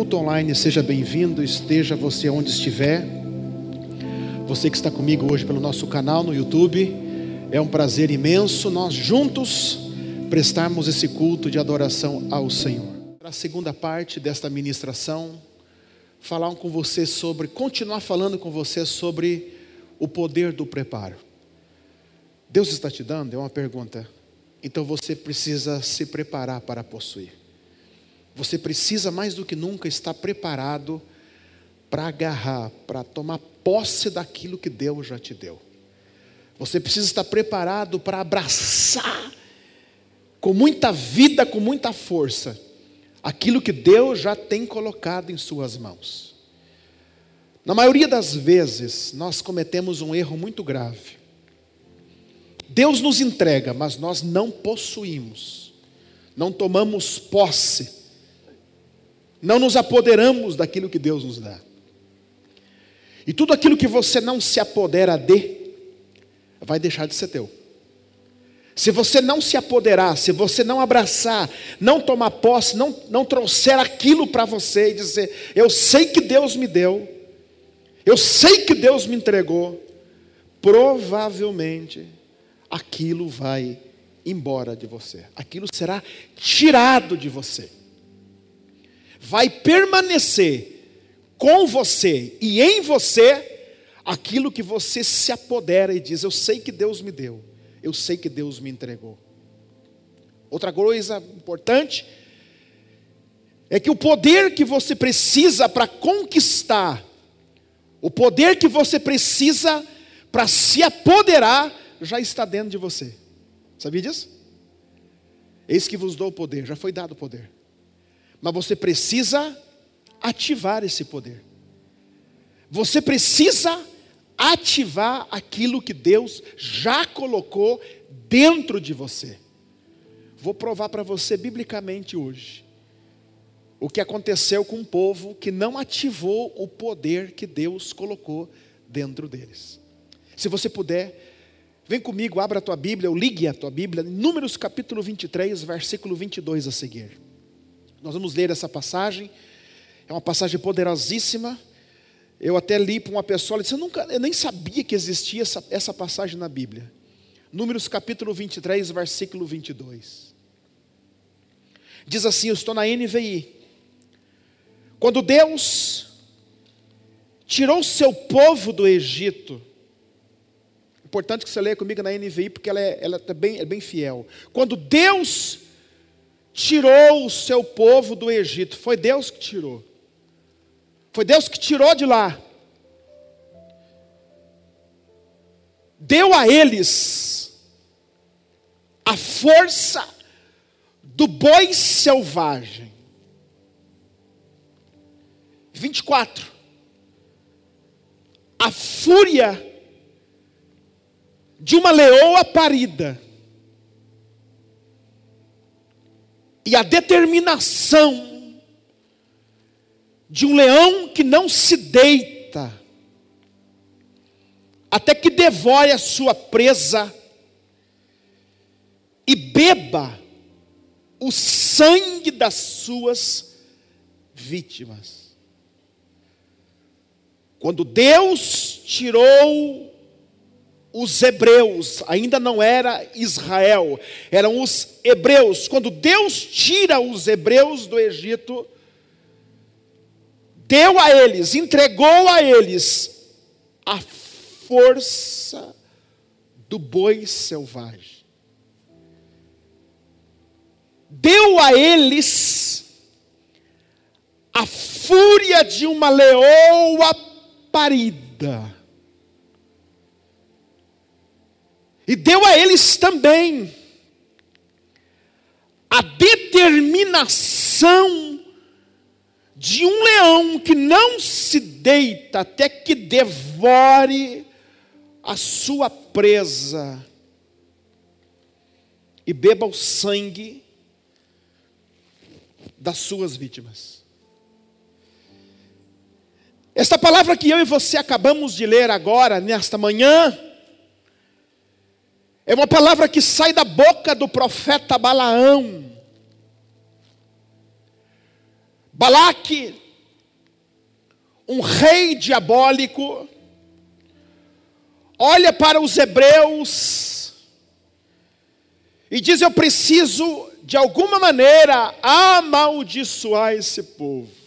culto online. Seja bem-vindo, esteja você onde estiver. Você que está comigo hoje pelo nosso canal no YouTube, é um prazer imenso nós juntos prestarmos esse culto de adoração ao Senhor. Para a segunda parte desta ministração, falar com você sobre, continuar falando com você sobre o poder do preparo. Deus está te dando? É uma pergunta. Então você precisa se preparar para possuir. Você precisa mais do que nunca estar preparado para agarrar, para tomar posse daquilo que Deus já te deu. Você precisa estar preparado para abraçar com muita vida, com muita força, aquilo que Deus já tem colocado em suas mãos. Na maioria das vezes, nós cometemos um erro muito grave. Deus nos entrega, mas nós não possuímos, não tomamos posse não nos apoderamos daquilo que Deus nos dá. E tudo aquilo que você não se apodera de, vai deixar de ser teu. Se você não se apoderar, se você não abraçar, não tomar posse, não, não trouxer aquilo para você e dizer: Eu sei que Deus me deu, eu sei que Deus me entregou, provavelmente aquilo vai embora de você, aquilo será tirado de você vai permanecer com você e em você aquilo que você se apodera e diz: Eu sei que Deus me deu, eu sei que Deus me entregou. Outra coisa importante é que o poder que você precisa para conquistar, o poder que você precisa para se apoderar, já está dentro de você. Sabia disso? Eis que vos dou o poder, já foi dado o poder. Mas você precisa ativar esse poder. Você precisa ativar aquilo que Deus já colocou dentro de você. Vou provar para você biblicamente hoje o que aconteceu com um povo que não ativou o poder que Deus colocou dentro deles. Se você puder, vem comigo, abra a tua Bíblia, ou ligue a tua Bíblia, Números capítulo 23, versículo 22 a seguir. Nós vamos ler essa passagem, é uma passagem poderosíssima. Eu até li para uma pessoa, ela disse: eu, nunca, eu nem sabia que existia essa, essa passagem na Bíblia. Números capítulo 23, versículo 22. Diz assim: Eu estou na NVI. Quando Deus tirou o seu povo do Egito, importante que você leia comigo na NVI, porque ela é, ela é, bem, é bem fiel. Quando Deus tirou o seu povo do Egito. Foi Deus que tirou. Foi Deus que tirou de lá. Deu a eles a força do boi selvagem. 24. A fúria de uma leoa parida e a determinação de um leão que não se deita até que devore a sua presa e beba o sangue das suas vítimas. Quando Deus tirou os hebreus, ainda não era Israel, eram os hebreus. Quando Deus tira os hebreus do Egito, deu a eles, entregou a eles a força do boi selvagem. Deu a eles a fúria de uma leoa parida E deu a eles também a determinação de um leão que não se deita até que devore a sua presa e beba o sangue das suas vítimas. Esta palavra que eu e você acabamos de ler agora, nesta manhã, é uma palavra que sai da boca do profeta Balaão. Balaque, um rei diabólico, olha para os hebreus e diz: Eu preciso, de alguma maneira, amaldiçoar esse povo.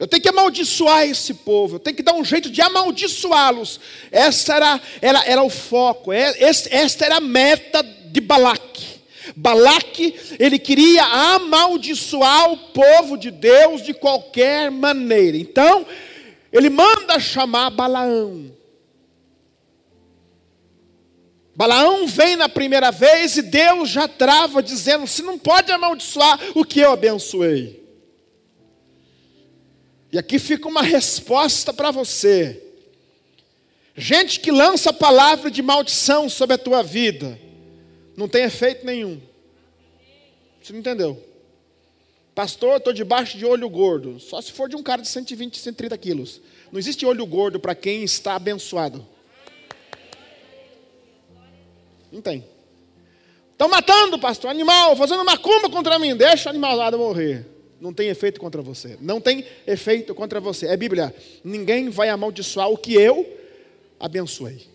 Eu tenho que amaldiçoar esse povo, eu tenho que dar um jeito de amaldiçoá-los. Essa era, era, era o foco, é, esta era a meta de Balaque. Balaque, ele queria amaldiçoar o povo de Deus de qualquer maneira. Então, ele manda chamar Balaão. Balaão vem na primeira vez e Deus já trava, dizendo: Você não pode amaldiçoar o que eu abençoei. E aqui fica uma resposta para você. Gente que lança palavra de maldição sobre a tua vida, não tem efeito nenhum. Você não entendeu? Pastor, estou debaixo de olho gordo. Só se for de um cara de 120, 130 quilos. Não existe olho gordo para quem está abençoado. Não tem. Estão matando, pastor, animal, fazendo macumba contra mim. Deixa o animal lá morrer não tem efeito contra você. Não tem efeito contra você. É Bíblia. Ninguém vai amaldiçoar o que eu abençoei.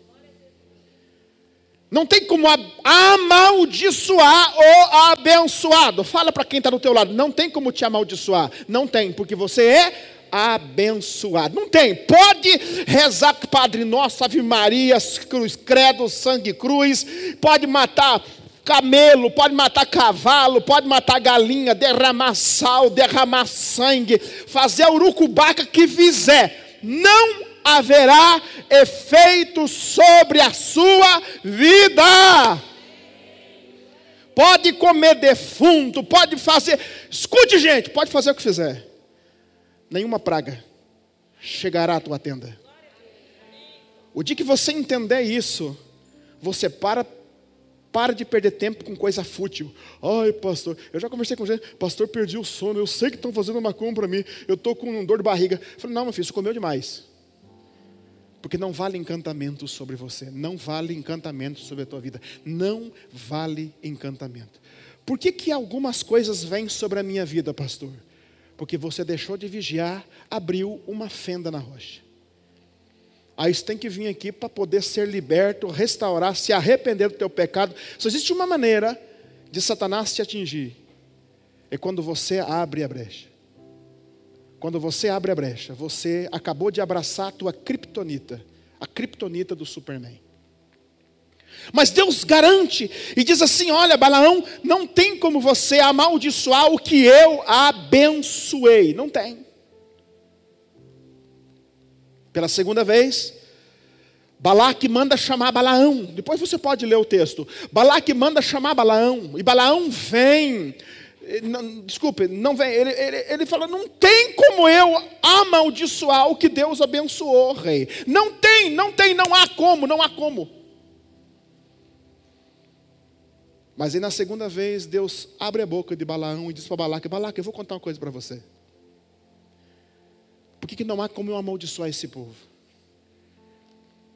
Não tem como amaldiçoar o abençoado. Fala para quem está do teu lado. Não tem como te amaldiçoar. Não tem, porque você é abençoado. Não tem. Pode rezar Padre Nosso, Ave Maria, Cruz Credo, Sangue Cruz. Pode matar camelo, pode matar cavalo, pode matar galinha, derramar sal, derramar sangue, fazer a urucubaca que fizer, não haverá efeito sobre a sua vida. Pode comer defunto, pode fazer, escute gente, pode fazer o que fizer, nenhuma praga chegará à tua tenda. O dia que você entender isso, você para para de perder tempo com coisa fútil. Ai, pastor, eu já conversei com gente, pastor, perdi o sono, eu sei que estão fazendo uma compra para mim, eu estou com dor de barriga. Eu falei, não, meu filho, você comeu demais. Porque não vale encantamento sobre você, não vale encantamento sobre a tua vida, não vale encantamento. Por que, que algumas coisas vêm sobre a minha vida, pastor? Porque você deixou de vigiar, abriu uma fenda na rocha. Aí você tem que vir aqui para poder ser liberto, restaurar, se arrepender do teu pecado. Só existe uma maneira de Satanás te atingir. É quando você abre a brecha. Quando você abre a brecha, você acabou de abraçar a tua criptonita, a criptonita do Superman. Mas Deus garante e diz assim: olha, Balaão, não tem como você amaldiçoar o que eu abençoei. Não tem. Pela segunda vez, Balaque manda chamar Balaão. Depois você pode ler o texto. Balaque manda chamar Balaão. E Balaão vem. Não, desculpe, não vem. Ele, ele, ele fala: não tem como eu amaldiçoar o que Deus abençoou, rei. Não tem, não tem, não há como, não há como. Mas aí na segunda vez, Deus abre a boca de Balaão e diz para Balaque: Balaque, eu vou contar uma coisa para você. Por que, que não há como eu amaldiçoar esse povo?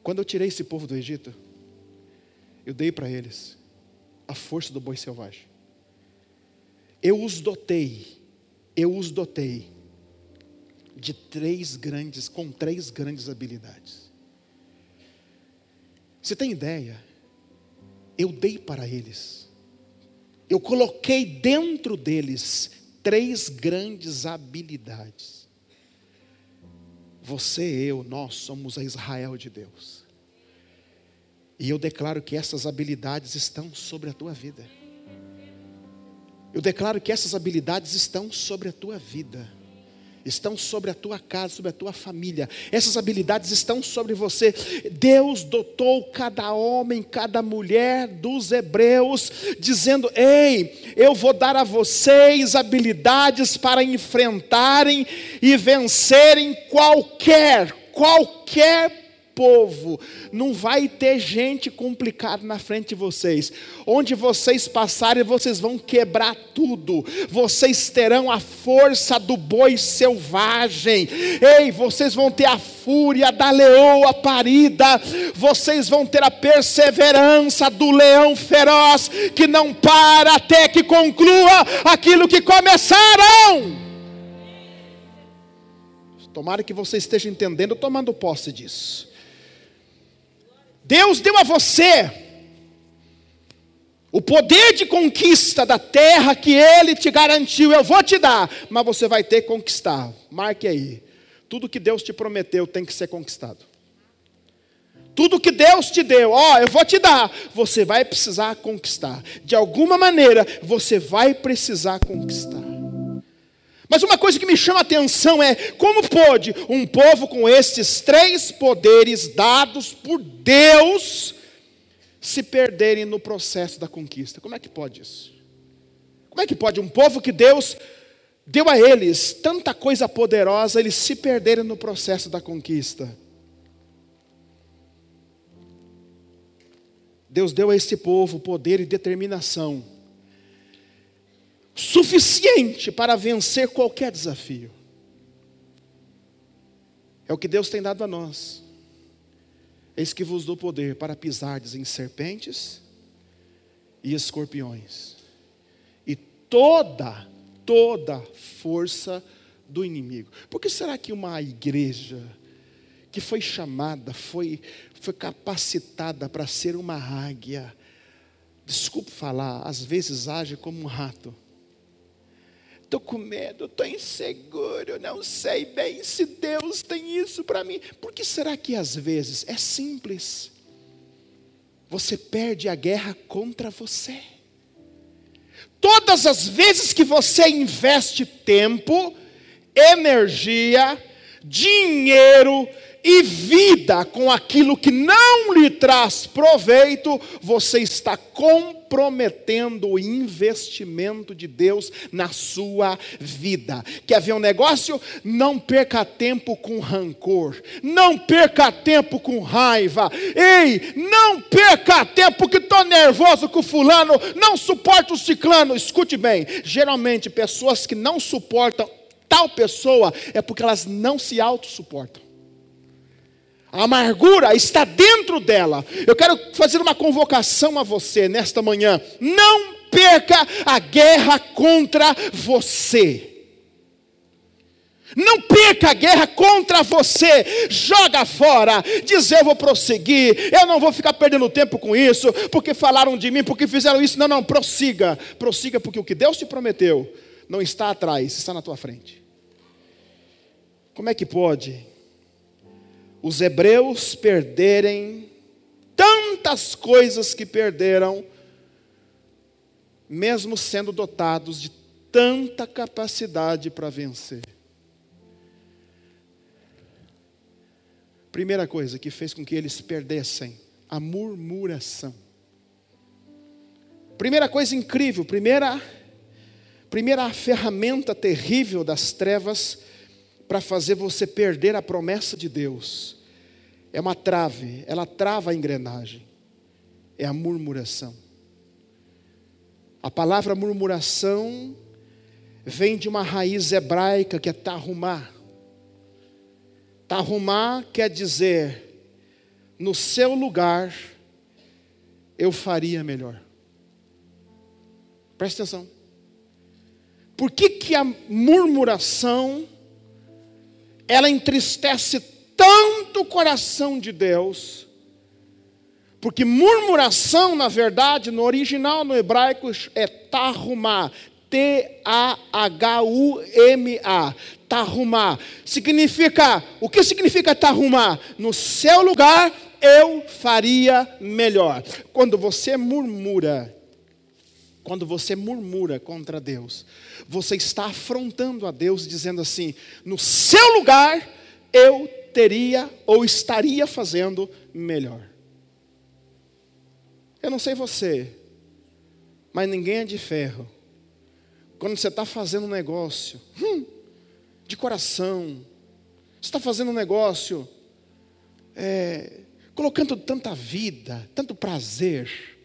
Quando eu tirei esse povo do Egito, eu dei para eles a força do boi selvagem. Eu os dotei, eu os dotei de três grandes, com três grandes habilidades. Você tem ideia? Eu dei para eles, eu coloquei dentro deles três grandes habilidades. Você, eu, nós somos a Israel de Deus. E eu declaro que essas habilidades estão sobre a tua vida. Eu declaro que essas habilidades estão sobre a tua vida estão sobre a tua casa, sobre a tua família. Essas habilidades estão sobre você. Deus dotou cada homem, cada mulher dos hebreus, dizendo: Ei, eu vou dar a vocês habilidades para enfrentarem e vencerem qualquer, qualquer povo, não vai ter gente complicada na frente de vocês. Onde vocês passarem, vocês vão quebrar tudo. Vocês terão a força do boi selvagem. Ei, vocês vão ter a fúria da leoa parida. Vocês vão ter a perseverança do leão feroz que não para até que conclua aquilo que começaram. Tomara que você esteja entendendo, tomando posse disso. Deus deu a você o poder de conquista da terra que Ele te garantiu, eu vou te dar, mas você vai ter que conquistar. Marque aí. Tudo que Deus te prometeu tem que ser conquistado. Tudo que Deus te deu, ó, eu vou te dar, você vai precisar conquistar. De alguma maneira, você vai precisar conquistar. Mas uma coisa que me chama a atenção é como pode um povo com estes três poderes dados por Deus se perderem no processo da conquista? Como é que pode isso? Como é que pode um povo que Deus deu a eles tanta coisa poderosa, eles se perderem no processo da conquista? Deus deu a esse povo poder e determinação suficiente para vencer qualquer desafio. É o que Deus tem dado a nós. Eis que vos dou poder para pisardes em serpentes e escorpiões, e toda, toda força do inimigo. Por que será que uma igreja que foi chamada, foi, foi capacitada para ser uma águia, desculpe falar, às vezes age como um rato? Estou com medo, estou inseguro, não sei bem se Deus tem isso para mim. Por que será que às vezes é simples? Você perde a guerra contra você. Todas as vezes que você investe tempo, energia, dinheiro, e vida com aquilo que não lhe traz proveito, você está comprometendo o investimento de Deus na sua vida. Quer ver um negócio? Não perca tempo com rancor, não perca tempo com raiva, ei, não perca tempo que estou nervoso com fulano, não suporto o ciclano. Escute bem, geralmente pessoas que não suportam tal pessoa é porque elas não se autossuportam. A amargura está dentro dela. Eu quero fazer uma convocação a você nesta manhã. Não perca a guerra contra você. Não perca a guerra contra você, joga fora, diz eu vou prosseguir, eu não vou ficar perdendo tempo com isso, porque falaram de mim, porque fizeram isso. Não, não, prossiga, prossiga, porque o que Deus te prometeu não está atrás, está na tua frente. Como é que pode os hebreus perderem tantas coisas que perderam, mesmo sendo dotados de tanta capacidade para vencer. Primeira coisa que fez com que eles perdessem a murmuração. Primeira coisa incrível, primeira primeira ferramenta terrível das trevas para fazer você perder a promessa de Deus. É uma trave, ela trava a engrenagem. É a murmuração. A palavra murmuração vem de uma raiz hebraica que é tarrumá. Tarrumá quer dizer, no seu lugar eu faria melhor. Presta atenção. Por que, que a murmuração ela entristece tanto o coração de Deus, porque murmuração, na verdade, no original, no hebraico, é tarrumá, T-A-H-U-M-A, tarrumá. Significa, o que significa tarrumá? No seu lugar eu faria melhor. Quando você murmura, quando você murmura contra Deus, você está afrontando a Deus, dizendo assim: no seu lugar eu teria ou estaria fazendo melhor. Eu não sei você, mas ninguém é de ferro. Quando você está fazendo um negócio, hum, de coração, você está fazendo um negócio é, colocando tanta vida, tanto prazer,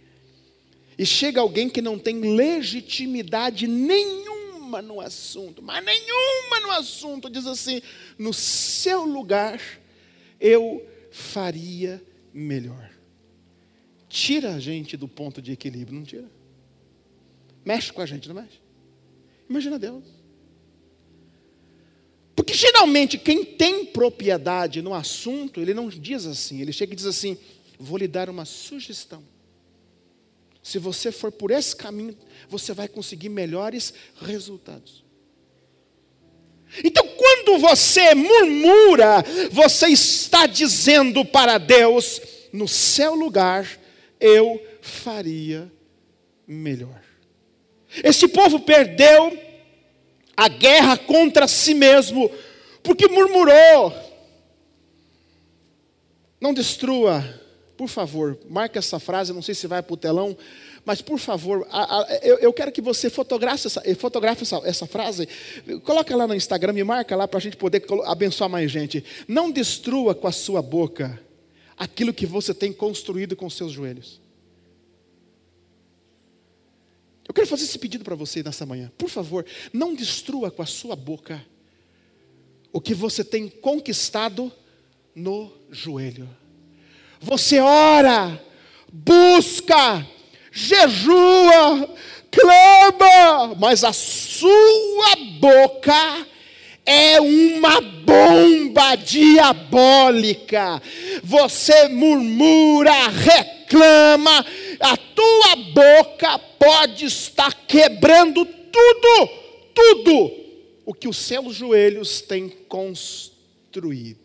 e chega alguém que não tem legitimidade nenhuma no assunto, mas nenhuma no assunto, diz assim: no seu lugar eu faria melhor. Tira a gente do ponto de equilíbrio, não tira? Mexe com a gente, não mexe? Imagina Deus. Porque geralmente quem tem propriedade no assunto, ele não diz assim, ele chega e diz assim: vou lhe dar uma sugestão. Se você for por esse caminho, você vai conseguir melhores resultados. Então, quando você murmura, você está dizendo para Deus: no seu lugar eu faria melhor. Este povo perdeu a guerra contra si mesmo, porque murmurou. Não destrua, por favor, marque essa frase, não sei se vai para o telão, mas por favor, a, a, eu, eu, quero que você fotografe, essa, fotografe essa, essa, frase, coloca lá no Instagram e marca lá para a gente poder abençoar mais gente. Não destrua com a sua boca aquilo que você tem construído com seus joelhos. Eu quero fazer esse pedido para você nessa manhã. Por favor, não destrua com a sua boca o que você tem conquistado no joelho. Você ora, busca, jejua, clama, mas a sua boca é uma bomba diabólica. Você murmura, reclama, a tua boca pode estar quebrando tudo, tudo o que os seus joelhos têm construído.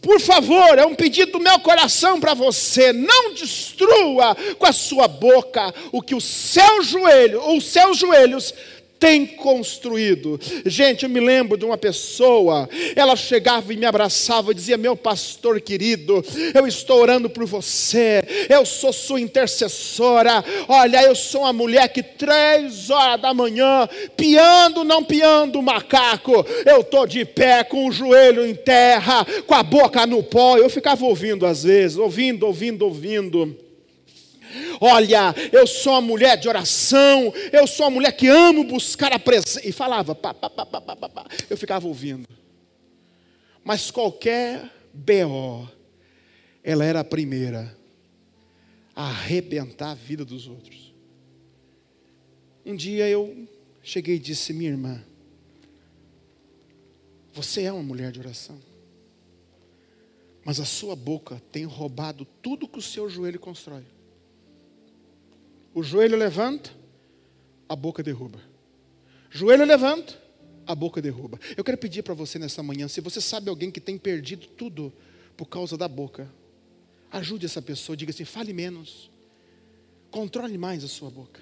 Por favor, é um pedido do meu coração para você, não destrua com a sua boca o que o seu joelho, ou os seus joelhos tem construído. Gente, eu me lembro de uma pessoa, ela chegava e me abraçava e dizia: Meu pastor querido, eu estou orando por você, eu sou sua intercessora. Olha, eu sou uma mulher que três horas da manhã, piando, não piando macaco, eu estou de pé com o joelho em terra, com a boca no pó. Eu ficava ouvindo às vezes, ouvindo, ouvindo, ouvindo. Olha, eu sou uma mulher de oração, eu sou uma mulher que amo buscar a presença. E falava, pá, pá, pá, pá, pá, pá. eu ficava ouvindo. Mas qualquer BO, ela era a primeira a arrebentar a vida dos outros. Um dia eu cheguei e disse: Minha irmã, você é uma mulher de oração, mas a sua boca tem roubado tudo que o seu joelho constrói. O joelho levanta, a boca derruba. Joelho levanta, a boca derruba. Eu quero pedir para você nessa manhã, se você sabe alguém que tem perdido tudo por causa da boca, ajude essa pessoa, diga assim: fale menos, controle mais a sua boca.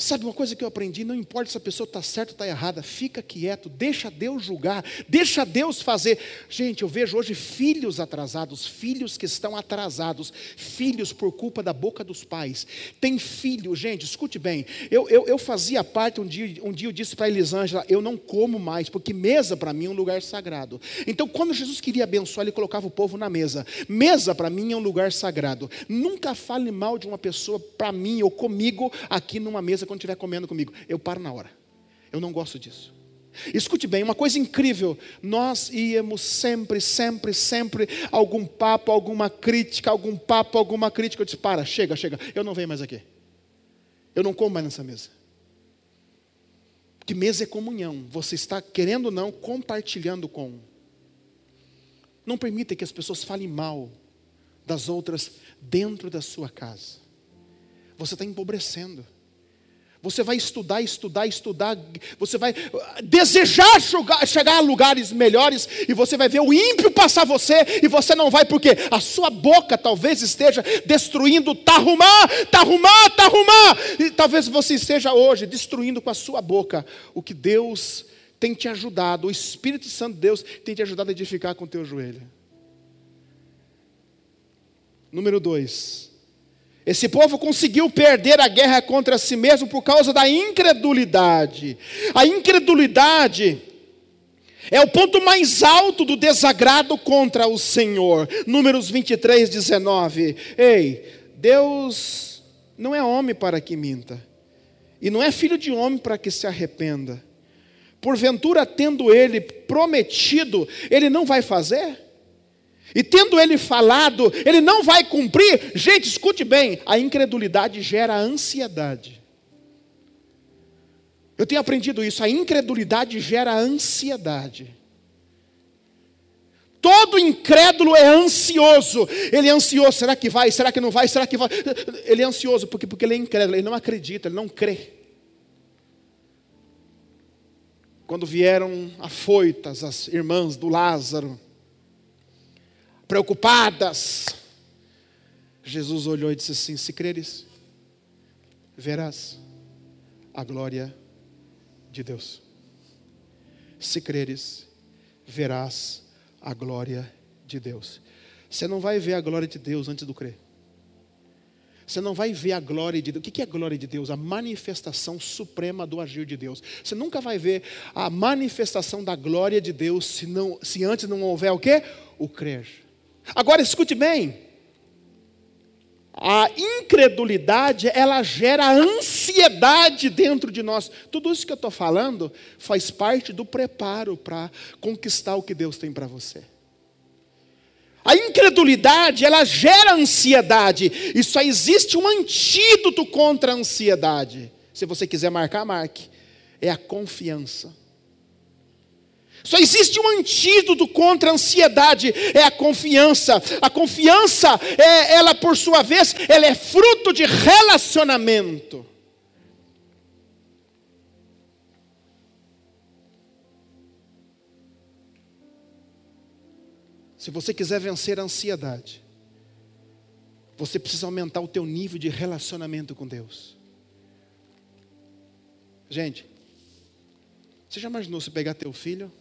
Sabe uma coisa que eu aprendi? Não importa se a pessoa está certa ou está errada, fica quieto, deixa Deus julgar, deixa Deus fazer. Gente, eu vejo hoje filhos atrasados, filhos que estão atrasados, filhos por culpa da boca dos pais. Tem filho, gente, escute bem. Eu, eu, eu fazia parte, um dia, um dia eu disse para Elisângela: eu não como mais, porque mesa para mim é um lugar sagrado. Então, quando Jesus queria abençoar, ele colocava o povo na mesa. Mesa para mim é um lugar sagrado. Nunca fale mal de uma pessoa para mim ou comigo aqui numa mesa quando estiver comendo comigo. Eu paro na hora. Eu não gosto disso. Escute bem, uma coisa incrível, nós íamos sempre, sempre, sempre, algum papo, alguma crítica, algum papo, alguma crítica. Eu disse: para, chega, chega, eu não venho mais aqui. Eu não como mais nessa mesa. Que mesa é comunhão, você está, querendo ou não, compartilhando com. Não permita que as pessoas falem mal das outras dentro da sua casa. Você está empobrecendo. Você vai estudar, estudar, estudar. Você vai desejar chegar, a lugares melhores. E você vai ver o ímpio passar você. E você não vai, porque a sua boca talvez esteja destruindo. Tarrumá, tarrumá, tarrumá. E talvez você esteja hoje destruindo com a sua boca o que Deus tem te ajudado. O Espírito Santo de Deus tem te ajudado a edificar com o teu joelho. Número dois. Esse povo conseguiu perder a guerra contra si mesmo por causa da incredulidade. A incredulidade É o ponto mais alto do desagrado contra o Senhor. Números 23, 19. Ei, Deus não é homem para que minta, e não é filho de homem para que se arrependa. Porventura, tendo ele prometido, ele não vai fazer? E tendo ele falado, ele não vai cumprir? Gente, escute bem: a incredulidade gera ansiedade. Eu tenho aprendido isso, a incredulidade gera ansiedade. Todo incrédulo é ansioso. Ele é ansioso, será que vai? Será que não vai? Será que vai? Ele é ansioso porque, porque ele é incrédulo, ele não acredita, ele não crê. Quando vieram afoitas as irmãs do Lázaro, preocupadas, Jesus olhou e disse assim: Se creres, verás a glória de Deus. Se creres, verás a glória de Deus. Você não vai ver a glória de Deus antes do crer. Você não vai ver a glória de Deus. O que é a glória de Deus? A manifestação suprema do agir de Deus. Você nunca vai ver a manifestação da glória de Deus se, não, se antes não houver o quê? O crer. Agora escute bem. A incredulidade, ela gera ansiedade dentro de nós. Tudo isso que eu estou falando faz parte do preparo para conquistar o que Deus tem para você. A incredulidade, ela gera ansiedade. E só existe um antídoto contra a ansiedade. Se você quiser marcar, marque. É a confiança. Só existe um antídoto contra a ansiedade, é a confiança. A confiança, é, ela por sua vez, ela é fruto de relacionamento. Se você quiser vencer a ansiedade, você precisa aumentar o teu nível de relacionamento com Deus. Gente, você já imaginou se pegar teu filho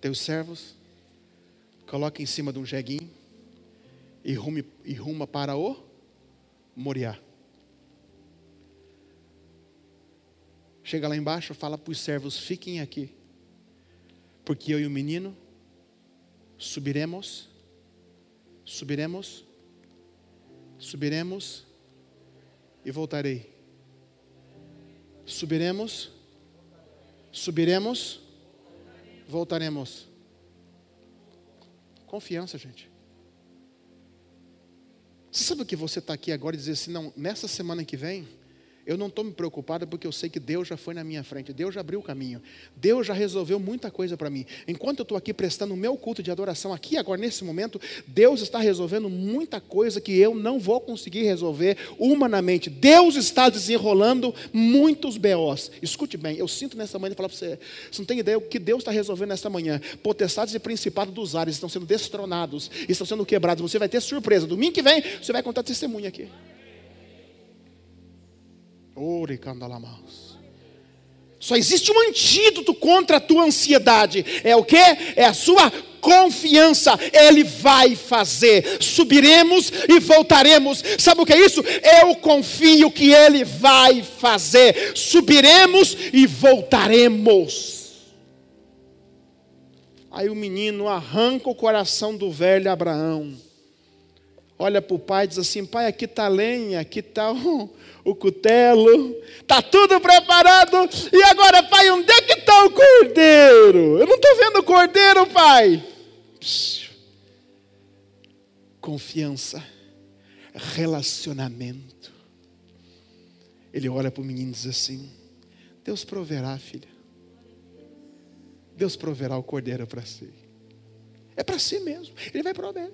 teus servos, coloca em cima de um jeguinho e, rume, e ruma para o Moriá. Chega lá embaixo, fala para os servos: fiquem aqui, porque eu e o menino subiremos, subiremos, subiremos e voltarei. Subiremos, subiremos voltaremos. Confiança, gente. Você sabe o que você está aqui agora e dizer assim, não, nessa semana que vem, eu não estou me preocupado porque eu sei que Deus já foi na minha frente, Deus já abriu o caminho, Deus já resolveu muita coisa para mim. Enquanto eu estou aqui prestando o meu culto de adoração, aqui agora nesse momento, Deus está resolvendo muita coisa que eu não vou conseguir resolver humanamente. Deus está desenrolando muitos BOs. Escute bem, eu sinto nessa manhã falar para você, você não tem ideia o que Deus está resolvendo nessa manhã. Potestades e principados dos ares estão sendo destronados, estão sendo quebrados. Você vai ter surpresa. Domingo que vem, você vai contar testemunha aqui. Só existe um antídoto contra a tua ansiedade. É o que? É a sua confiança. Ele vai fazer. Subiremos e voltaremos. Sabe o que é isso? Eu confio que Ele vai fazer. Subiremos e voltaremos. Aí o menino arranca o coração do velho Abraão. Olha para o pai e diz assim: Pai, aqui está lenha, aqui está o, o cutelo, está tudo preparado. E agora, pai, onde é que está o cordeiro? Eu não estou vendo o cordeiro, pai. Confiança, relacionamento. Ele olha para o menino e diz assim: Deus proverá, filha. Deus proverá o cordeiro para si. É para si mesmo. Ele vai prover.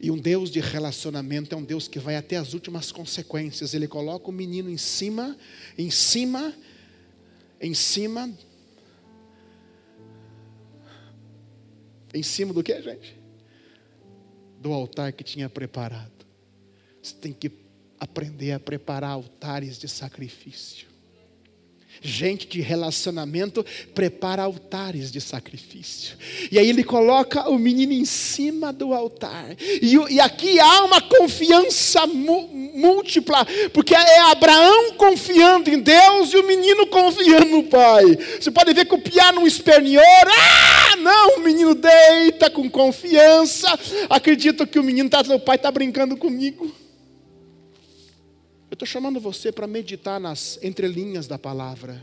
E um Deus de relacionamento é um Deus que vai até as últimas consequências. Ele coloca o menino em cima, em cima, em cima. Em cima do que, gente? Do altar que tinha preparado. Você tem que aprender a preparar altares de sacrifício. Gente de relacionamento prepara altares de sacrifício. E aí ele coloca o menino em cima do altar. E, e aqui há uma confiança múltipla, porque é Abraão confiando em Deus e o menino confiando no pai. Você pode ver que o piá não esperneou, ah, não, o menino deita com confiança, acredita que o menino está, o pai está brincando comigo. Estou chamando você para meditar nas entrelinhas da palavra.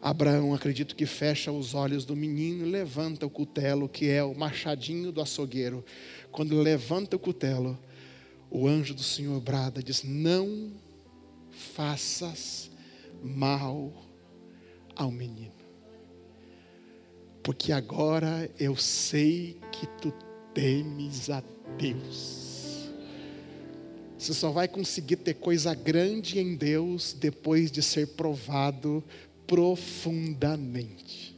Abraão, acredito que fecha os olhos do menino, levanta o cutelo, que é o machadinho do açougueiro. Quando levanta o cutelo, o anjo do Senhor brada, diz: Não faças mal ao menino, porque agora eu sei que tu temes a Deus. Você só vai conseguir ter coisa grande em Deus depois de ser provado profundamente.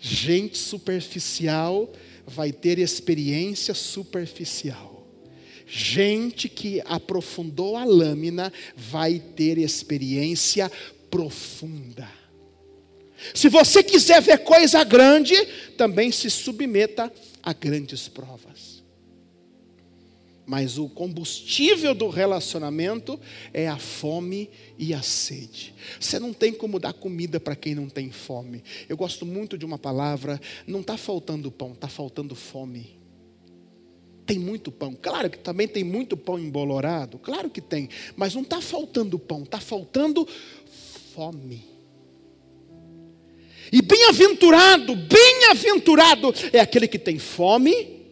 Gente superficial vai ter experiência superficial. Gente que aprofundou a lâmina vai ter experiência profunda. Se você quiser ver coisa grande, também se submeta a grandes provas. Mas o combustível do relacionamento é a fome e a sede. Você não tem como dar comida para quem não tem fome. Eu gosto muito de uma palavra: não está faltando pão, está faltando fome. Tem muito pão. Claro que também tem muito pão embolorado. Claro que tem. Mas não está faltando pão, está faltando fome. E bem-aventurado, bem-aventurado é aquele que tem fome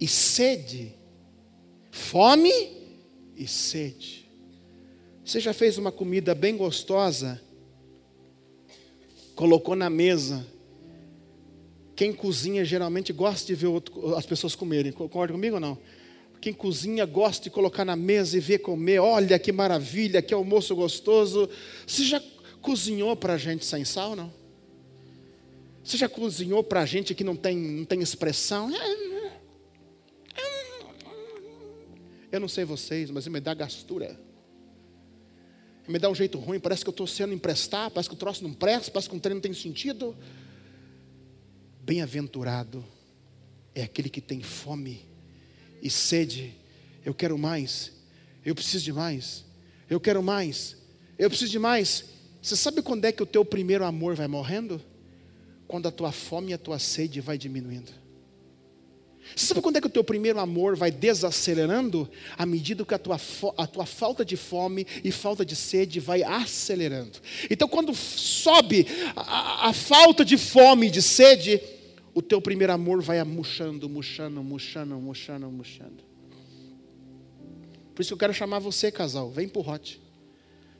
e sede fome e sede. Você já fez uma comida bem gostosa, colocou na mesa. Quem cozinha geralmente gosta de ver outro, as pessoas comerem. Concorda comigo ou não? Quem cozinha gosta de colocar na mesa e ver comer. Olha que maravilha, que almoço gostoso. Você já cozinhou para a gente sem sal, não? Você já cozinhou para a gente que não tem, não tem expressão? É, Eu não sei vocês, mas me dá gastura. Me dá um jeito ruim, parece que eu estou sendo emprestado, parece que o troço não presta, parece que o treino não tem sentido. Bem-aventurado é aquele que tem fome e sede. Eu quero mais, eu preciso de mais, eu quero mais, eu preciso de mais. Você sabe quando é que o teu primeiro amor vai morrendo? Quando a tua fome e a tua sede vai diminuindo. Você sabe quando é que o teu primeiro amor vai desacelerando? À medida que a tua, a tua falta de fome e falta de sede vai acelerando. Então, quando sobe a, a falta de fome e de sede, o teu primeiro amor vai murchando, murchando, murchando, murchando, murchando. Por isso eu quero chamar você, casal, vem pro Hot.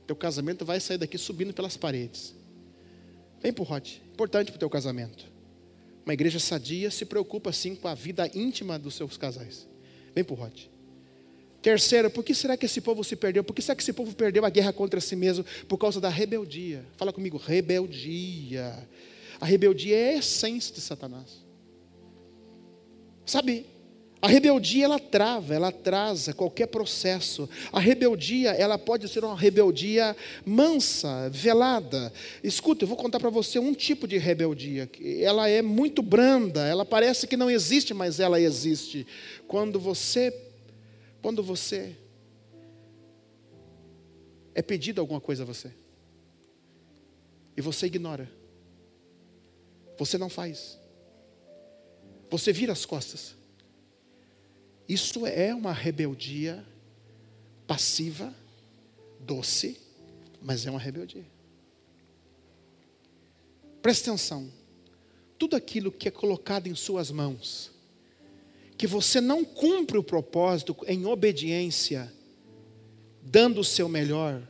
Teu casamento vai sair daqui subindo pelas paredes. Vem pro Hot. Importante pro teu casamento. Uma igreja sadia se preocupa sim com a vida íntima dos seus casais. Vem pro Rote. Terceiro, por que será que esse povo se perdeu? Por que será que esse povo perdeu a guerra contra si mesmo? Por causa da rebeldia. Fala comigo, rebeldia. A rebeldia é a essência de Satanás. Sabe, a rebeldia ela trava, ela atrasa qualquer processo. A rebeldia, ela pode ser uma rebeldia mansa, velada. Escuta, eu vou contar para você um tipo de rebeldia. Ela é muito branda, ela parece que não existe, mas ela existe. Quando você quando você é pedido alguma coisa a você e você ignora. Você não faz. Você vira as costas. Isso é uma rebeldia passiva, doce, mas é uma rebeldia. Presta atenção. Tudo aquilo que é colocado em suas mãos, que você não cumpre o propósito em obediência, dando o seu melhor,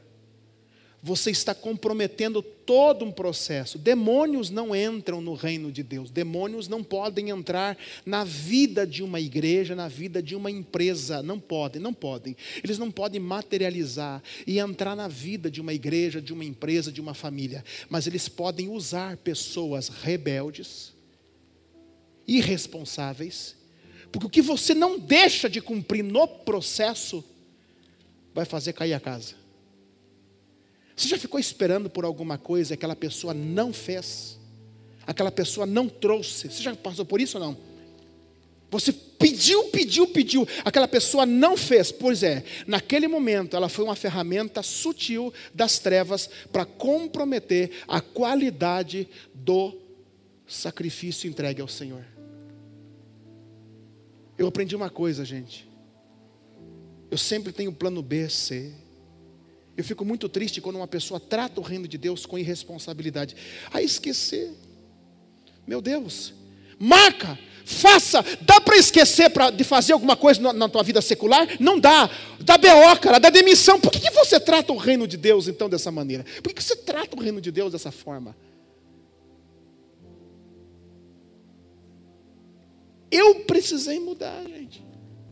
você está comprometendo todo um processo. Demônios não entram no reino de Deus. Demônios não podem entrar na vida de uma igreja, na vida de uma empresa. Não podem, não podem. Eles não podem materializar e entrar na vida de uma igreja, de uma empresa, de uma família. Mas eles podem usar pessoas rebeldes, irresponsáveis, porque o que você não deixa de cumprir no processo vai fazer cair a casa. Você já ficou esperando por alguma coisa que aquela pessoa não fez? Aquela pessoa não trouxe? Você já passou por isso ou não? Você pediu, pediu, pediu, aquela pessoa não fez. Pois é, naquele momento ela foi uma ferramenta sutil das trevas para comprometer a qualidade do sacrifício entregue ao Senhor. Eu aprendi uma coisa, gente. Eu sempre tenho plano B, C. Eu fico muito triste quando uma pessoa trata o reino de Deus com irresponsabilidade. A esquecer. Meu Deus, marca, faça. Dá para esquecer pra, de fazer alguma coisa na, na, tua vida secular? Não dá. Dá BO, cara, dá demissão. Por que, que você trata o reino de Deus então dessa maneira? Por que, que você trata o reino de Deus dessa forma? Eu precisei mudar, gente.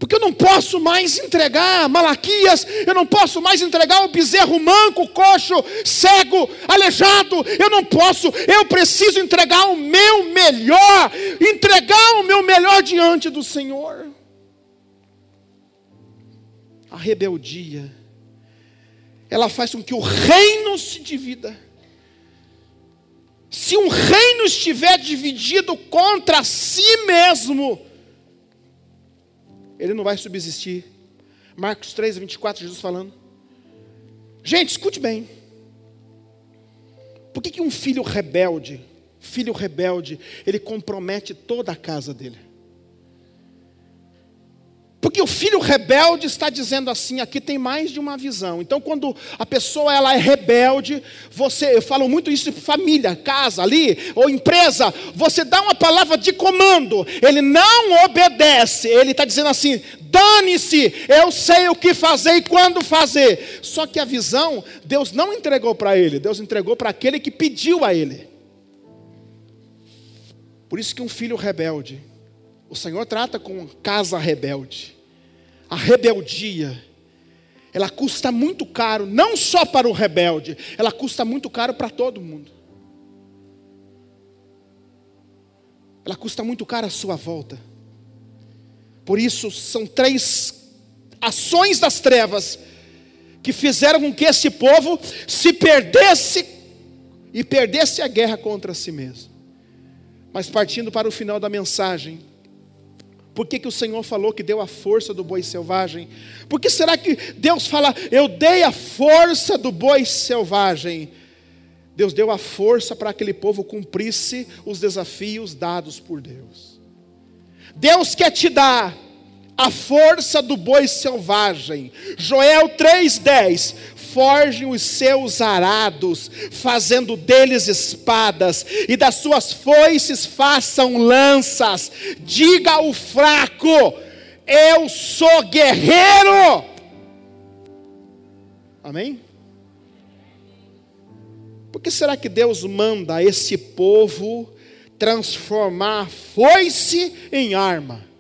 Porque eu não posso mais entregar Malaquias, eu não posso mais entregar o bezerro manco, coxo, cego, aleijado. Eu não posso, eu preciso entregar o meu melhor, entregar o meu melhor diante do Senhor. A rebeldia, ela faz com que o reino se divida. Se um reino estiver dividido contra si mesmo, ele não vai subsistir. Marcos 3, 24, Jesus falando. Gente, escute bem. Por que, que um filho rebelde, filho rebelde, ele compromete toda a casa dele? Porque o filho rebelde está dizendo assim, aqui tem mais de uma visão. Então, quando a pessoa ela é rebelde, você, eu falo muito isso de família, casa ali, ou empresa, você dá uma palavra de comando, ele não obedece, ele está dizendo assim: dane-se, eu sei o que fazer e quando fazer. Só que a visão, Deus não entregou para ele, Deus entregou para aquele que pediu a ele. Por isso que um filho rebelde, o Senhor trata com casa rebelde a rebeldia, ela custa muito caro, não só para o rebelde, ela custa muito caro para todo mundo. Ela custa muito caro a sua volta. Por isso, são três ações das trevas que fizeram com que esse povo se perdesse e perdesse a guerra contra si mesmo. Mas partindo para o final da mensagem, por que, que o Senhor falou que deu a força do boi selvagem? Por que será que Deus fala, eu dei a força do boi selvagem? Deus deu a força para aquele povo cumprisse os desafios dados por Deus. Deus quer te dar a força do boi selvagem. Joel 3,10: forjem os seus arados, fazendo deles espadas, e das suas foices façam lanças. Diga ao fraco: Eu sou guerreiro. Amém? Por que será que Deus manda esse povo transformar foice em arma?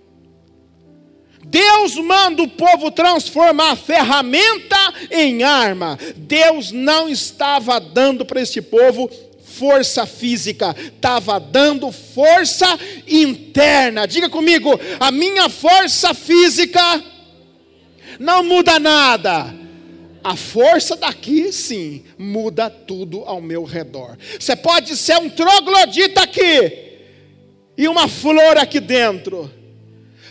Deus manda o povo transformar a ferramenta em arma. Deus não estava dando para esse povo força física, estava dando força interna. Diga comigo, a minha força física não muda nada. A força daqui, sim, muda tudo ao meu redor. Você pode ser um troglodita aqui e uma flor aqui dentro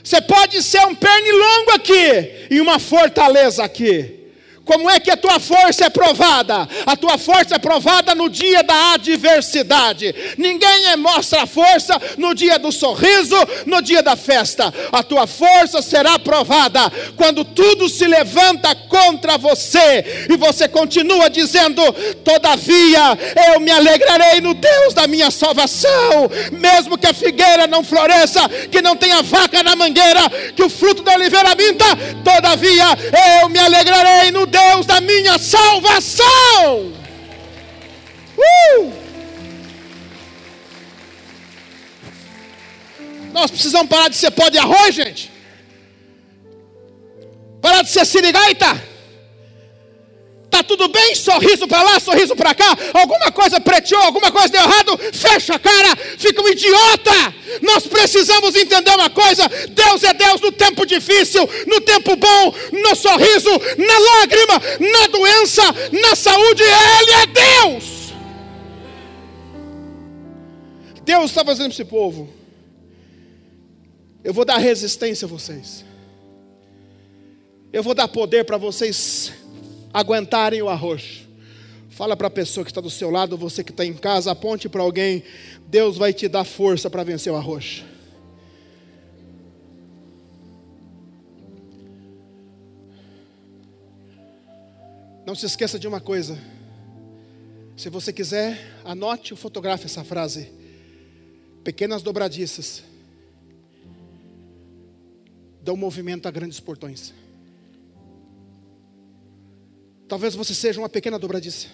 você pode ser um pernilongo aqui e uma fortaleza aqui. Como é que a tua força é provada? A tua força é provada no dia da adversidade. Ninguém mostra força no dia do sorriso, no dia da festa. A tua força será provada quando tudo se levanta contra você e você continua dizendo: Todavia eu me alegrarei no Deus da minha salvação, mesmo que a figueira não floresça, que não tenha vaca na mangueira, que o fruto da oliveira minta. Todavia eu me alegrarei no Deus da minha salvação. Uh! Nós precisamos parar de ser pó de arroz, gente. Parar de ser sirigaita. Tá tudo bem? Sorriso para lá, sorriso para cá. Alguma coisa preteou, alguma coisa deu errado. Fecha a cara, fica um idiota. Nós precisamos entender uma coisa: Deus é Deus no tempo difícil, no tempo bom, no sorriso, na lágrima, na doença, na saúde. Ele é Deus. Deus está fazendo esse povo. Eu vou dar resistência a vocês. Eu vou dar poder para vocês aguentarem o arroz. Fala para a pessoa que está do seu lado, você que está em casa, aponte para alguém. Deus vai te dar força para vencer o arroz. Não se esqueça de uma coisa. Se você quiser, anote ou fotografe essa frase. Pequenas dobradiças dão movimento a grandes portões. Talvez você seja uma pequena dobradiça.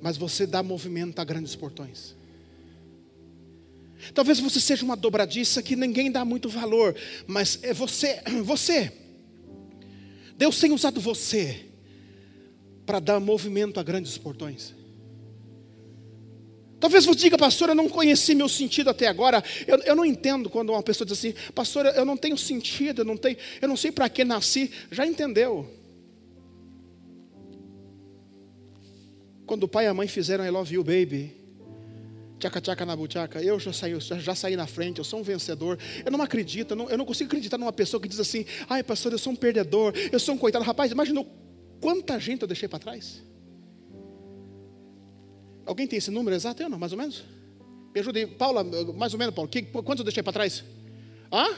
Mas você dá movimento a grandes portões. Talvez você seja uma dobradiça que ninguém dá muito valor, mas é você, você. Deus tem usado você para dar movimento a grandes portões. Talvez você diga, pastor, eu não conheci meu sentido até agora. Eu, eu não entendo quando uma pessoa diz assim, pastor, eu não tenho sentido, eu não, tenho, eu não sei para que nasci. Já entendeu? Quando o pai e a mãe fizeram I love you, baby. Tchaca tchaca na buchaca, eu já saí, já saí na frente, eu sou um vencedor. Eu não acredito, eu não, eu não consigo acreditar numa pessoa que diz assim: ai, pastor, eu sou um perdedor, eu sou um coitado. Rapaz, imaginou quanta gente eu deixei para trás? Alguém tem esse número exato? Eu não, mais ou menos? Me ajude, Paula, mais ou menos, Paulo. Quantos eu deixei para trás? Hã?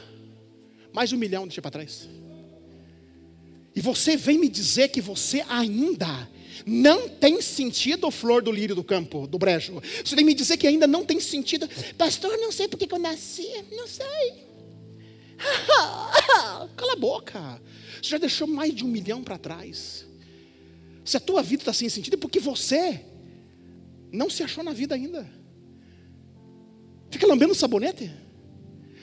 Mais de um milhão eu deixei para trás. E você vem me dizer que você ainda não tem sentido, flor do lírio do campo, do brejo. Você vem me dizer que ainda não tem sentido. Pastor, não sei porque que eu nasci. Não sei. Cala a boca. Você já deixou mais de um milhão para trás. Se a tua vida está sem sentido, é porque você não se achou na vida ainda. Fica lambendo sabonete?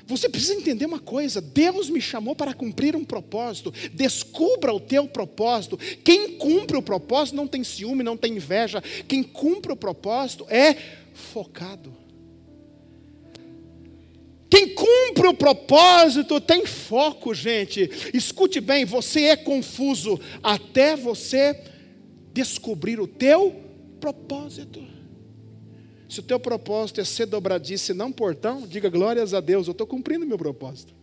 Você precisa entender uma coisa: Deus me chamou para cumprir um propósito. Descubra o teu propósito. Quem cumpre o propósito não tem ciúme, não tem inveja. Quem cumpre o propósito é focado. Quem cumpre o propósito tem foco, gente. Escute bem, você é confuso até você descobrir o teu propósito. Se o teu propósito é ser dobradiça e não portão, diga glórias a Deus, eu estou cumprindo meu propósito.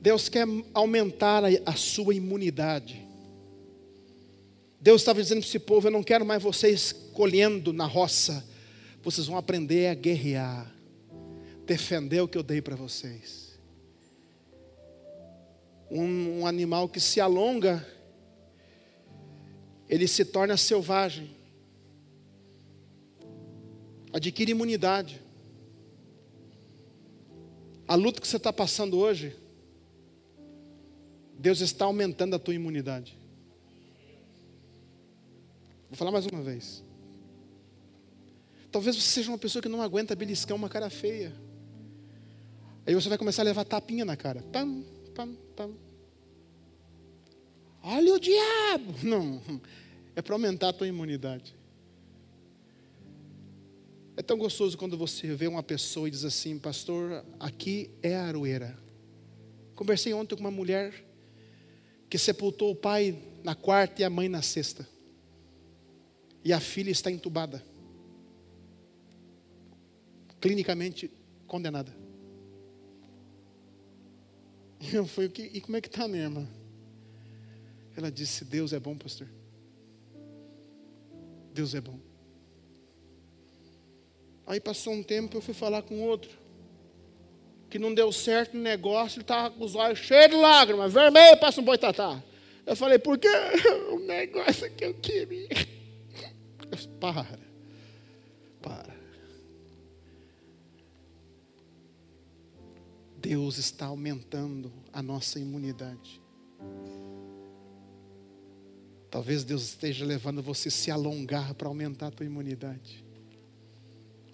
Deus quer aumentar a, sua imunidade. Deus estava dizendo para esse povo: Eu não quero mais vocês colhendo na roça, vocês vão aprender a guerrear, defender o que eu dei para vocês um, um animal que se alonga, ele se torna selvagem, adquire imunidade. A luta que você está passando hoje, Deus está aumentando a tua imunidade. Vou falar mais uma vez. Talvez você seja uma pessoa que não aguenta beliscar uma cara feia. Aí você vai começar a levar tapinha na cara. Pam, pam, pam. Olha o diabo! Não, é para aumentar a tua imunidade. É tão gostoso quando você vê uma pessoa e diz assim, pastor, aqui é a aroeira. Conversei ontem com uma mulher que sepultou o pai na quarta e a mãe na sexta. E a filha está entubada. Clinicamente condenada. E eu e como é que está minha irmã? Ela disse: Deus é bom, pastor. Deus é bom. Aí passou um tempo, eu fui falar com outro, que não deu certo no negócio, ele estava com os olhos cheios de lágrimas, vermelho, passa um boitatá. Eu falei, por que o negócio que eu queria? Eu disse, para, para. Deus está aumentando a nossa imunidade. Talvez Deus esteja levando você a se alongar para aumentar a tua imunidade.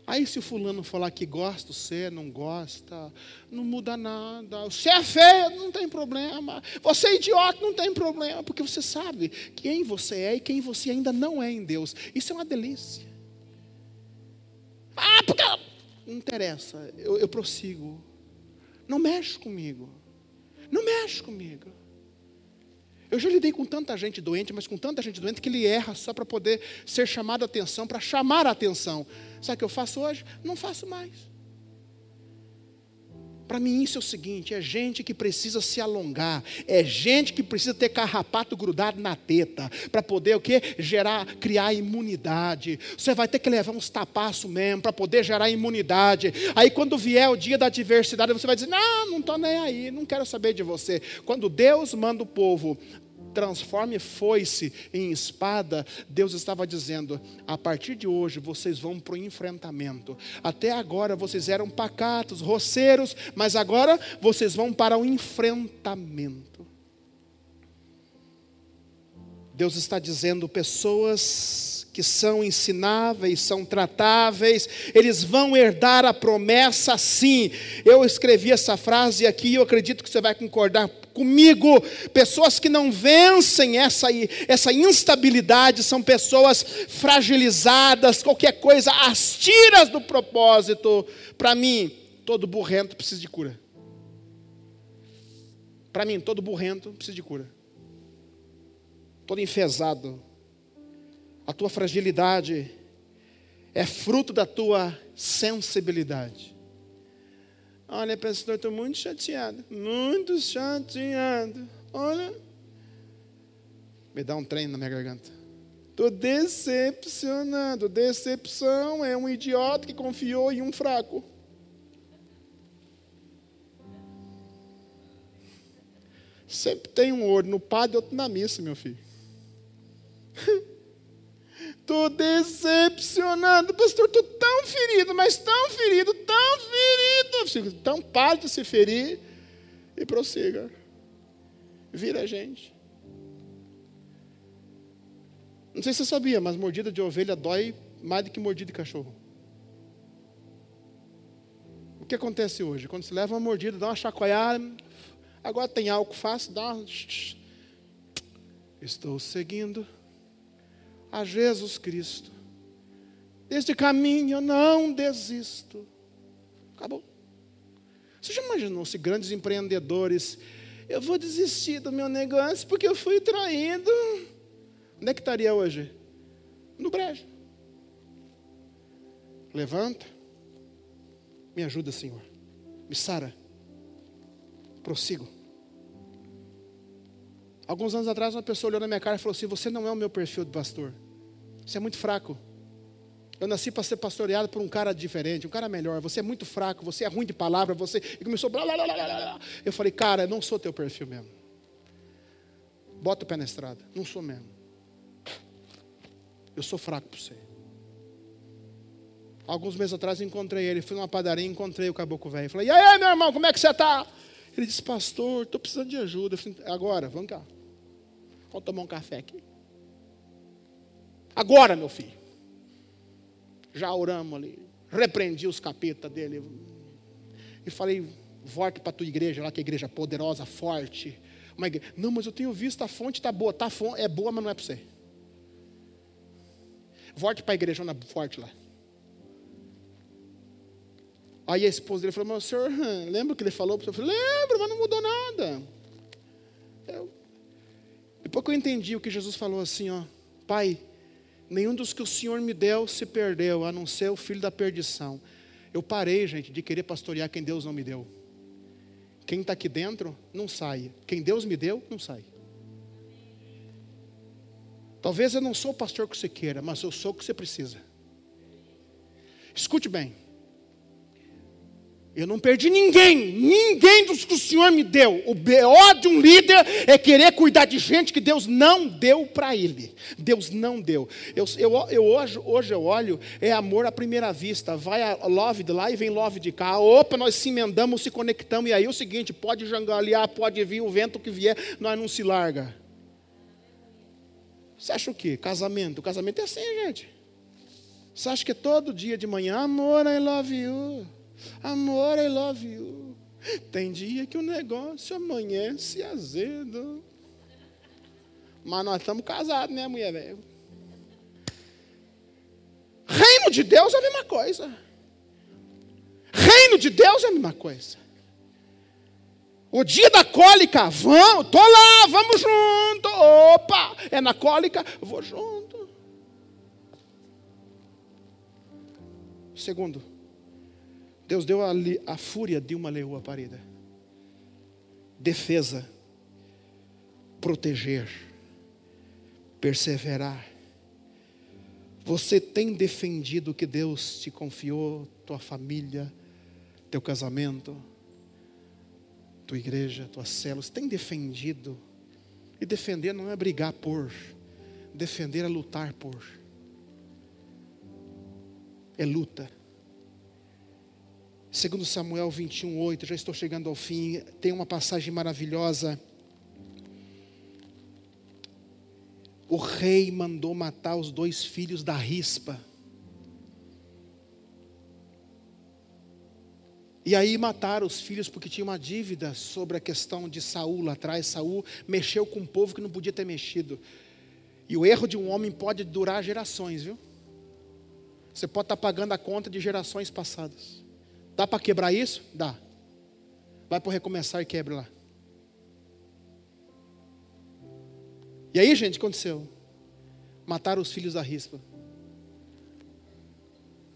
Aí se o fulano falar que gosta, você não gosta, não muda nada. Você é feio, não tem problema. Você é idiota, não tem problema, porque você sabe quem você é e quem você ainda não é em Deus. Isso é uma delícia. Ah, porque não interessa, eu, eu prossigo. Não mexe comigo. Não mexe comigo. Eu já lidei com tanta gente doente, mas com tanta gente doente que ele erra só para poder ser chamado a atenção, para chamar a atenção. Sabe o que eu faço hoje? Não faço mais. Para mim, isso é o seguinte: é gente que precisa se alongar, é gente que precisa ter carrapato grudado na teta, para poder o quê? Gerar, criar imunidade. Você vai ter que levar uns tapaços mesmo, para poder gerar imunidade. Aí, quando vier o dia da adversidade, você vai dizer: Não, não estou nem aí, não quero saber de você. Quando Deus manda o povo transforme foice em espada, Deus estava dizendo: a partir de hoje vocês vão para o enfrentamento. Até agora vocês eram pacatos, roceiros, mas agora vocês vão para o enfrentamento. Deus está dizendo: pessoas que são ensináveis, são tratáveis, eles vão herdar a promessa sim. Eu escrevi essa frase aqui e eu acredito que você vai concordar comigo. Pessoas que não vencem essa, essa instabilidade são pessoas fragilizadas, qualquer coisa, as tiras do propósito. Para mim, todo burrento precisa de cura. Para mim, todo burrento precisa de cura. Todo enfesado a tua fragilidade é fruto da tua sensibilidade. Olha, pastor, estou muito chateado, muito chateado. Olha, me dá um trem na minha garganta. Estou decepcionado. Decepção é um idiota que confiou em um fraco. Sempre tem um olho no padre e outro na missa, meu filho. Estou decepcionado, pastor. Estou tão ferido, mas tão ferido, tão ferido. Tão pálido se ferir e prossiga. Vira a gente. Não sei se você sabia, mas mordida de ovelha dói mais do que mordida de cachorro. O que acontece hoje? Quando você leva uma mordida, dá uma chacoalhada, agora tem álcool fácil, dá uma. Estou seguindo a Jesus Cristo. Deste caminho eu não desisto. Acabou. Você já imaginou se grandes empreendedores, eu vou desistir do meu negócio porque eu fui traído? Onde é que estaria hoje? No brejo. Levanta. Me ajuda, Senhor. Me sara. Prossigo. Alguns anos atrás, uma pessoa olhou na minha cara e falou assim: Você não é o meu perfil de pastor. Você é muito fraco. Eu nasci para ser pastoreado por um cara diferente, um cara melhor. Você é muito fraco, você é ruim de palavra, você. E começou. Blá, blá, blá, blá, Eu falei, cara, não sou teu perfil mesmo. Bota o pé na estrada. Não sou mesmo. Eu sou fraco para você. Alguns meses atrás encontrei ele, fui numa padaria e encontrei o caboclo velho. Falei, e aí, meu irmão, como é que você está? Ele disse, pastor, estou precisando de ajuda. Eu falei, agora, vamos cá. Vamos tomar um café aqui. Agora, meu filho. Já oramos ali. Repreendi os capetas dele. E falei, volte para a tua igreja lá, que é igreja poderosa, forte. Uma igreja. Não, mas eu tenho visto a fonte está boa. Tá, é boa, mas não é para você. Volte para a igreja forte lá. Aí a esposa dele falou, mas senhor, lembra que ele falou? Eu falei, lembro, mas não mudou nada. Eu, depois que eu entendi o que Jesus falou assim, ó, pai, nenhum dos que o Senhor me deu se perdeu, a não ser o filho da perdição. Eu parei, gente, de querer pastorear quem Deus não me deu. Quem está aqui dentro, não sai. Quem Deus me deu, não sai. Talvez eu não sou o pastor que você queira, mas eu sou o que você precisa. Escute bem. Eu não perdi ninguém, ninguém dos que o Senhor me deu. O BO de um líder é querer cuidar de gente que Deus não deu para ele. Deus não deu. Eu, eu, eu, hoje, hoje eu olho, é amor à primeira vista. Vai a love de lá e vem love de cá. Opa, nós se emendamos, se conectamos. E aí é o seguinte: pode jangalear, pode vir o vento que vier, nós não se larga. Você acha o quê? Casamento. O casamento é assim, gente. Você acha que é todo dia de manhã, amor, I love you. Amor, I love you. Tem dia que o negócio amanhece azedo. Mas nós estamos casados, né, mulher? Reino de Deus é a mesma coisa. Reino de Deus é a mesma coisa. O dia da cólica, vamos, tô lá, vamos junto. Opa, é na cólica, vou junto. Segundo, Deus deu a, a fúria de uma leoa parida. Defesa, proteger, perseverar. Você tem defendido o que Deus te confiou, tua família, teu casamento, tua igreja, tuas células, tem defendido. E defender não é brigar por, defender é lutar por. É luta. Segundo Samuel 21, 8, já estou chegando ao fim, tem uma passagem maravilhosa. O rei mandou matar os dois filhos da rispa. E aí mataram os filhos porque tinha uma dívida sobre a questão de Saul lá atrás. Saul mexeu com um povo que não podia ter mexido. E o erro de um homem pode durar gerações, viu? Você pode estar pagando a conta de gerações passadas. Dá para quebrar isso? Dá. Vai para recomeçar e quebra lá. E aí, gente, aconteceu? Mataram os filhos da rispa.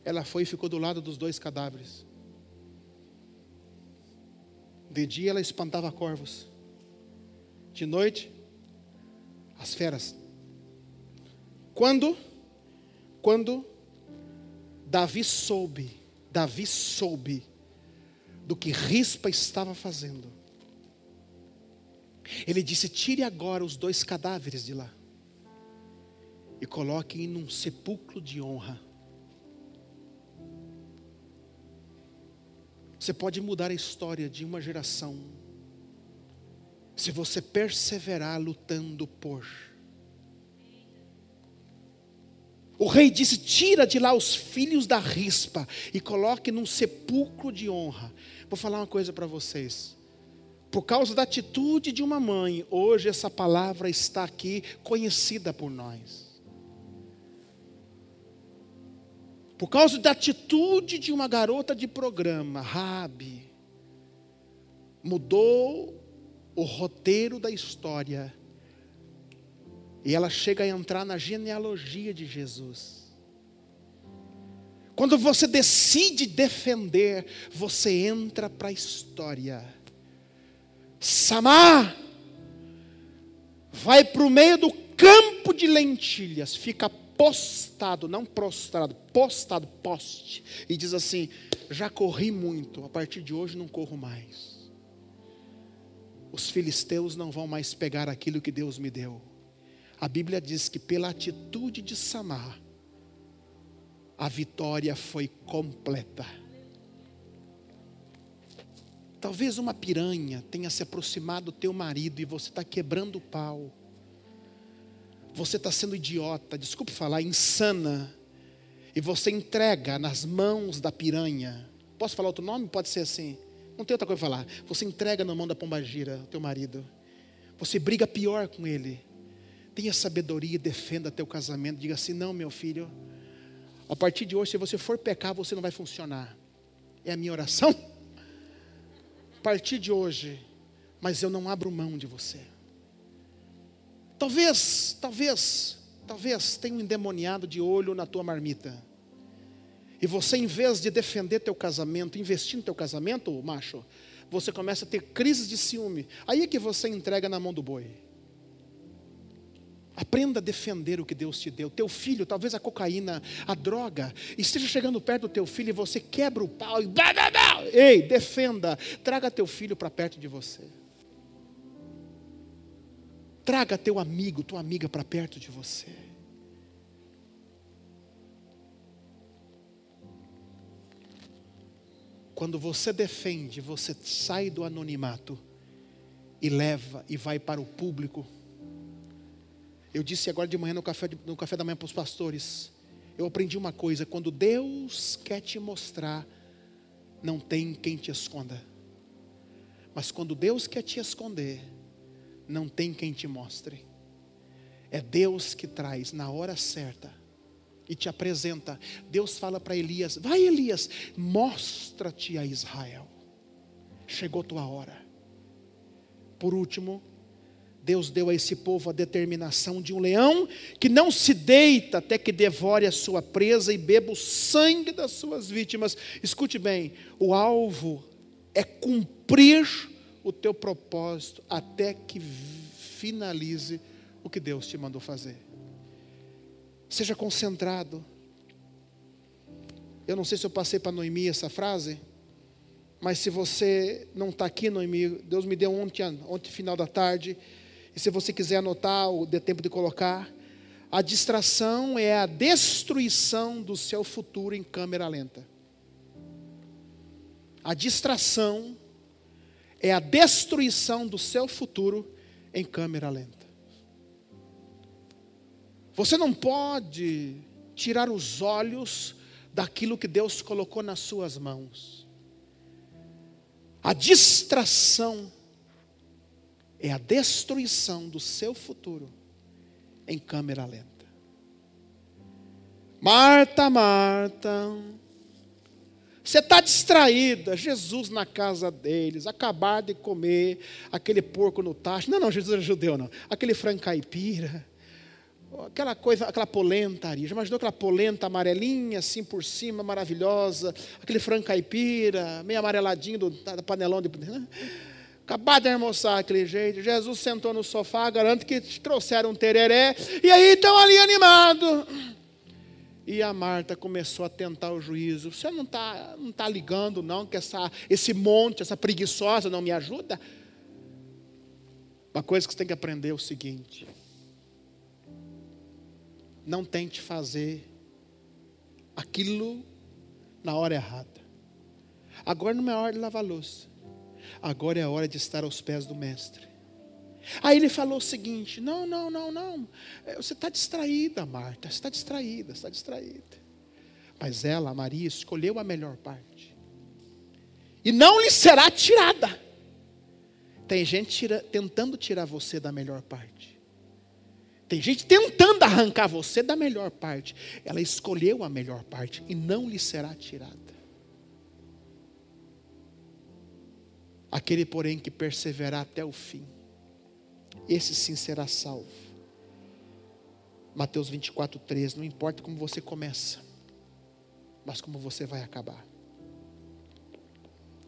Ela foi e ficou do lado dos dois cadáveres. De dia ela espantava corvos. De noite, as feras. Quando, quando Davi soube, Davi soube do que Rispa estava fazendo. Ele disse: Tire agora os dois cadáveres de lá e coloque em um sepulcro de honra. Você pode mudar a história de uma geração se você perseverar lutando por. O rei disse: Tira de lá os filhos da rispa e coloque num sepulcro de honra. Vou falar uma coisa para vocês. Por causa da atitude de uma mãe, hoje essa palavra está aqui conhecida por nós. Por causa da atitude de uma garota de programa, Rabi, mudou o roteiro da história. E ela chega a entrar na genealogia de Jesus. Quando você decide defender, você entra para a história. Samar vai para o meio do campo de lentilhas, fica postado, não prostrado, postado, poste, e diz assim: Já corri muito, a partir de hoje não corro mais. Os filisteus não vão mais pegar aquilo que Deus me deu. A Bíblia diz que pela atitude de Samar, a vitória foi completa. Talvez uma piranha tenha se aproximado do teu marido e você está quebrando o pau você está sendo idiota, desculpe falar, insana, e você entrega nas mãos da piranha. Posso falar outro nome? Pode ser assim. Não tem outra coisa para falar. Você entrega na mão da pombagira, teu marido. Você briga pior com ele. Tenha sabedoria e defenda teu casamento. Diga assim: não, meu filho. A partir de hoje, se você for pecar, você não vai funcionar. É a minha oração. A partir de hoje, mas eu não abro mão de você. Talvez, talvez, talvez tenha um endemoniado de olho na tua marmita. E você, em vez de defender teu casamento, investir no teu casamento, macho, você começa a ter crises de ciúme. Aí é que você entrega na mão do boi. Aprenda a defender o que Deus te deu. Teu filho, talvez a cocaína, a droga, esteja chegando perto do teu filho e você quebra o pau e. Ei, defenda. Traga teu filho para perto de você. Traga teu amigo, tua amiga para perto de você. Quando você defende, você sai do anonimato e leva e vai para o público. Eu disse agora de manhã no café, no café da manhã para os pastores. Eu aprendi uma coisa: quando Deus quer te mostrar, não tem quem te esconda. Mas quando Deus quer te esconder, não tem quem te mostre. É Deus que traz na hora certa e te apresenta. Deus fala para Elias: Vai, Elias, mostra-te a Israel. Chegou tua hora. Por último, Deus deu a esse povo a determinação de um leão que não se deita até que devore a sua presa e beba o sangue das suas vítimas. Escute bem: o alvo é cumprir o teu propósito até que finalize o que Deus te mandou fazer. Seja concentrado. Eu não sei se eu passei para Noemi essa frase, mas se você não está aqui, Noemi, Deus me deu ontem, ontem, final da tarde, e se você quiser anotar, ou dê tempo de colocar, a distração é a destruição do seu futuro em câmera lenta. A distração é a destruição do seu futuro em câmera lenta. Você não pode tirar os olhos daquilo que Deus colocou nas suas mãos. A distração é a destruição do seu futuro em câmera lenta. Marta, Marta, você está distraída. Jesus na casa deles, acabar de comer aquele porco no tacho. Não, não, Jesus era judeu, não. Aquele frango caipira aquela coisa, aquela polenta, Já imaginou aquela polenta amarelinha, assim por cima, maravilhosa, aquele frango caipira, meio amareladinho do, da panelão de. Né? Acabado de almoçar aquele jeito. Jesus sentou no sofá, garanto que trouxeram um tereré, e aí estão ali animados. E a Marta começou a tentar o juízo. Você não está não tá ligando, não, que essa, esse monte, essa preguiçosa não me ajuda? Uma coisa que você tem que aprender é o seguinte: não tente fazer aquilo na hora errada. Agora não é hora de lavar louça. Agora é a hora de estar aos pés do mestre. Aí ele falou o seguinte: não, não, não, não. É, você está distraída, Marta. Você está distraída, está distraída. Mas ela, Maria, escolheu a melhor parte. E não lhe será tirada. Tem gente tira, tentando tirar você da melhor parte. Tem gente tentando arrancar você da melhor parte. Ela escolheu a melhor parte e não lhe será tirada. Aquele, porém, que perseverar até o fim, esse sim será salvo. Mateus 24, 13. Não importa como você começa, mas como você vai acabar.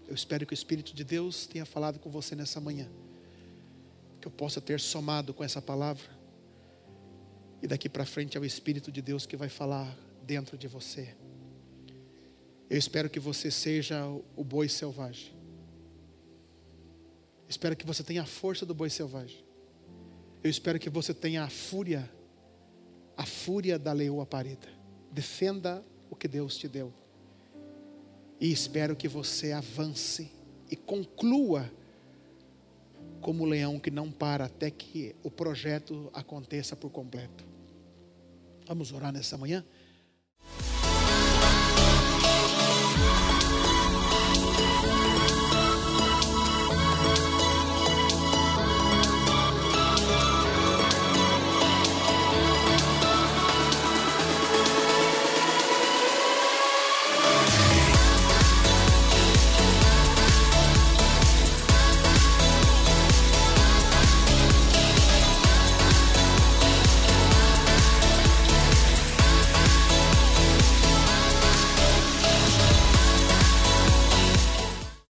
Eu espero que o Espírito de Deus tenha falado com você nessa manhã. Que eu possa ter somado com essa palavra e daqui para frente é o Espírito de Deus que vai falar dentro de você. Eu espero que você seja o boi selvagem. Espero que você tenha a força do boi selvagem. Eu espero que você tenha a fúria, a fúria da leoa parida. Defenda o que Deus te deu. E espero que você avance e conclua como o leão que não para até que o projeto aconteça por completo. Vamos orar nessa manhã?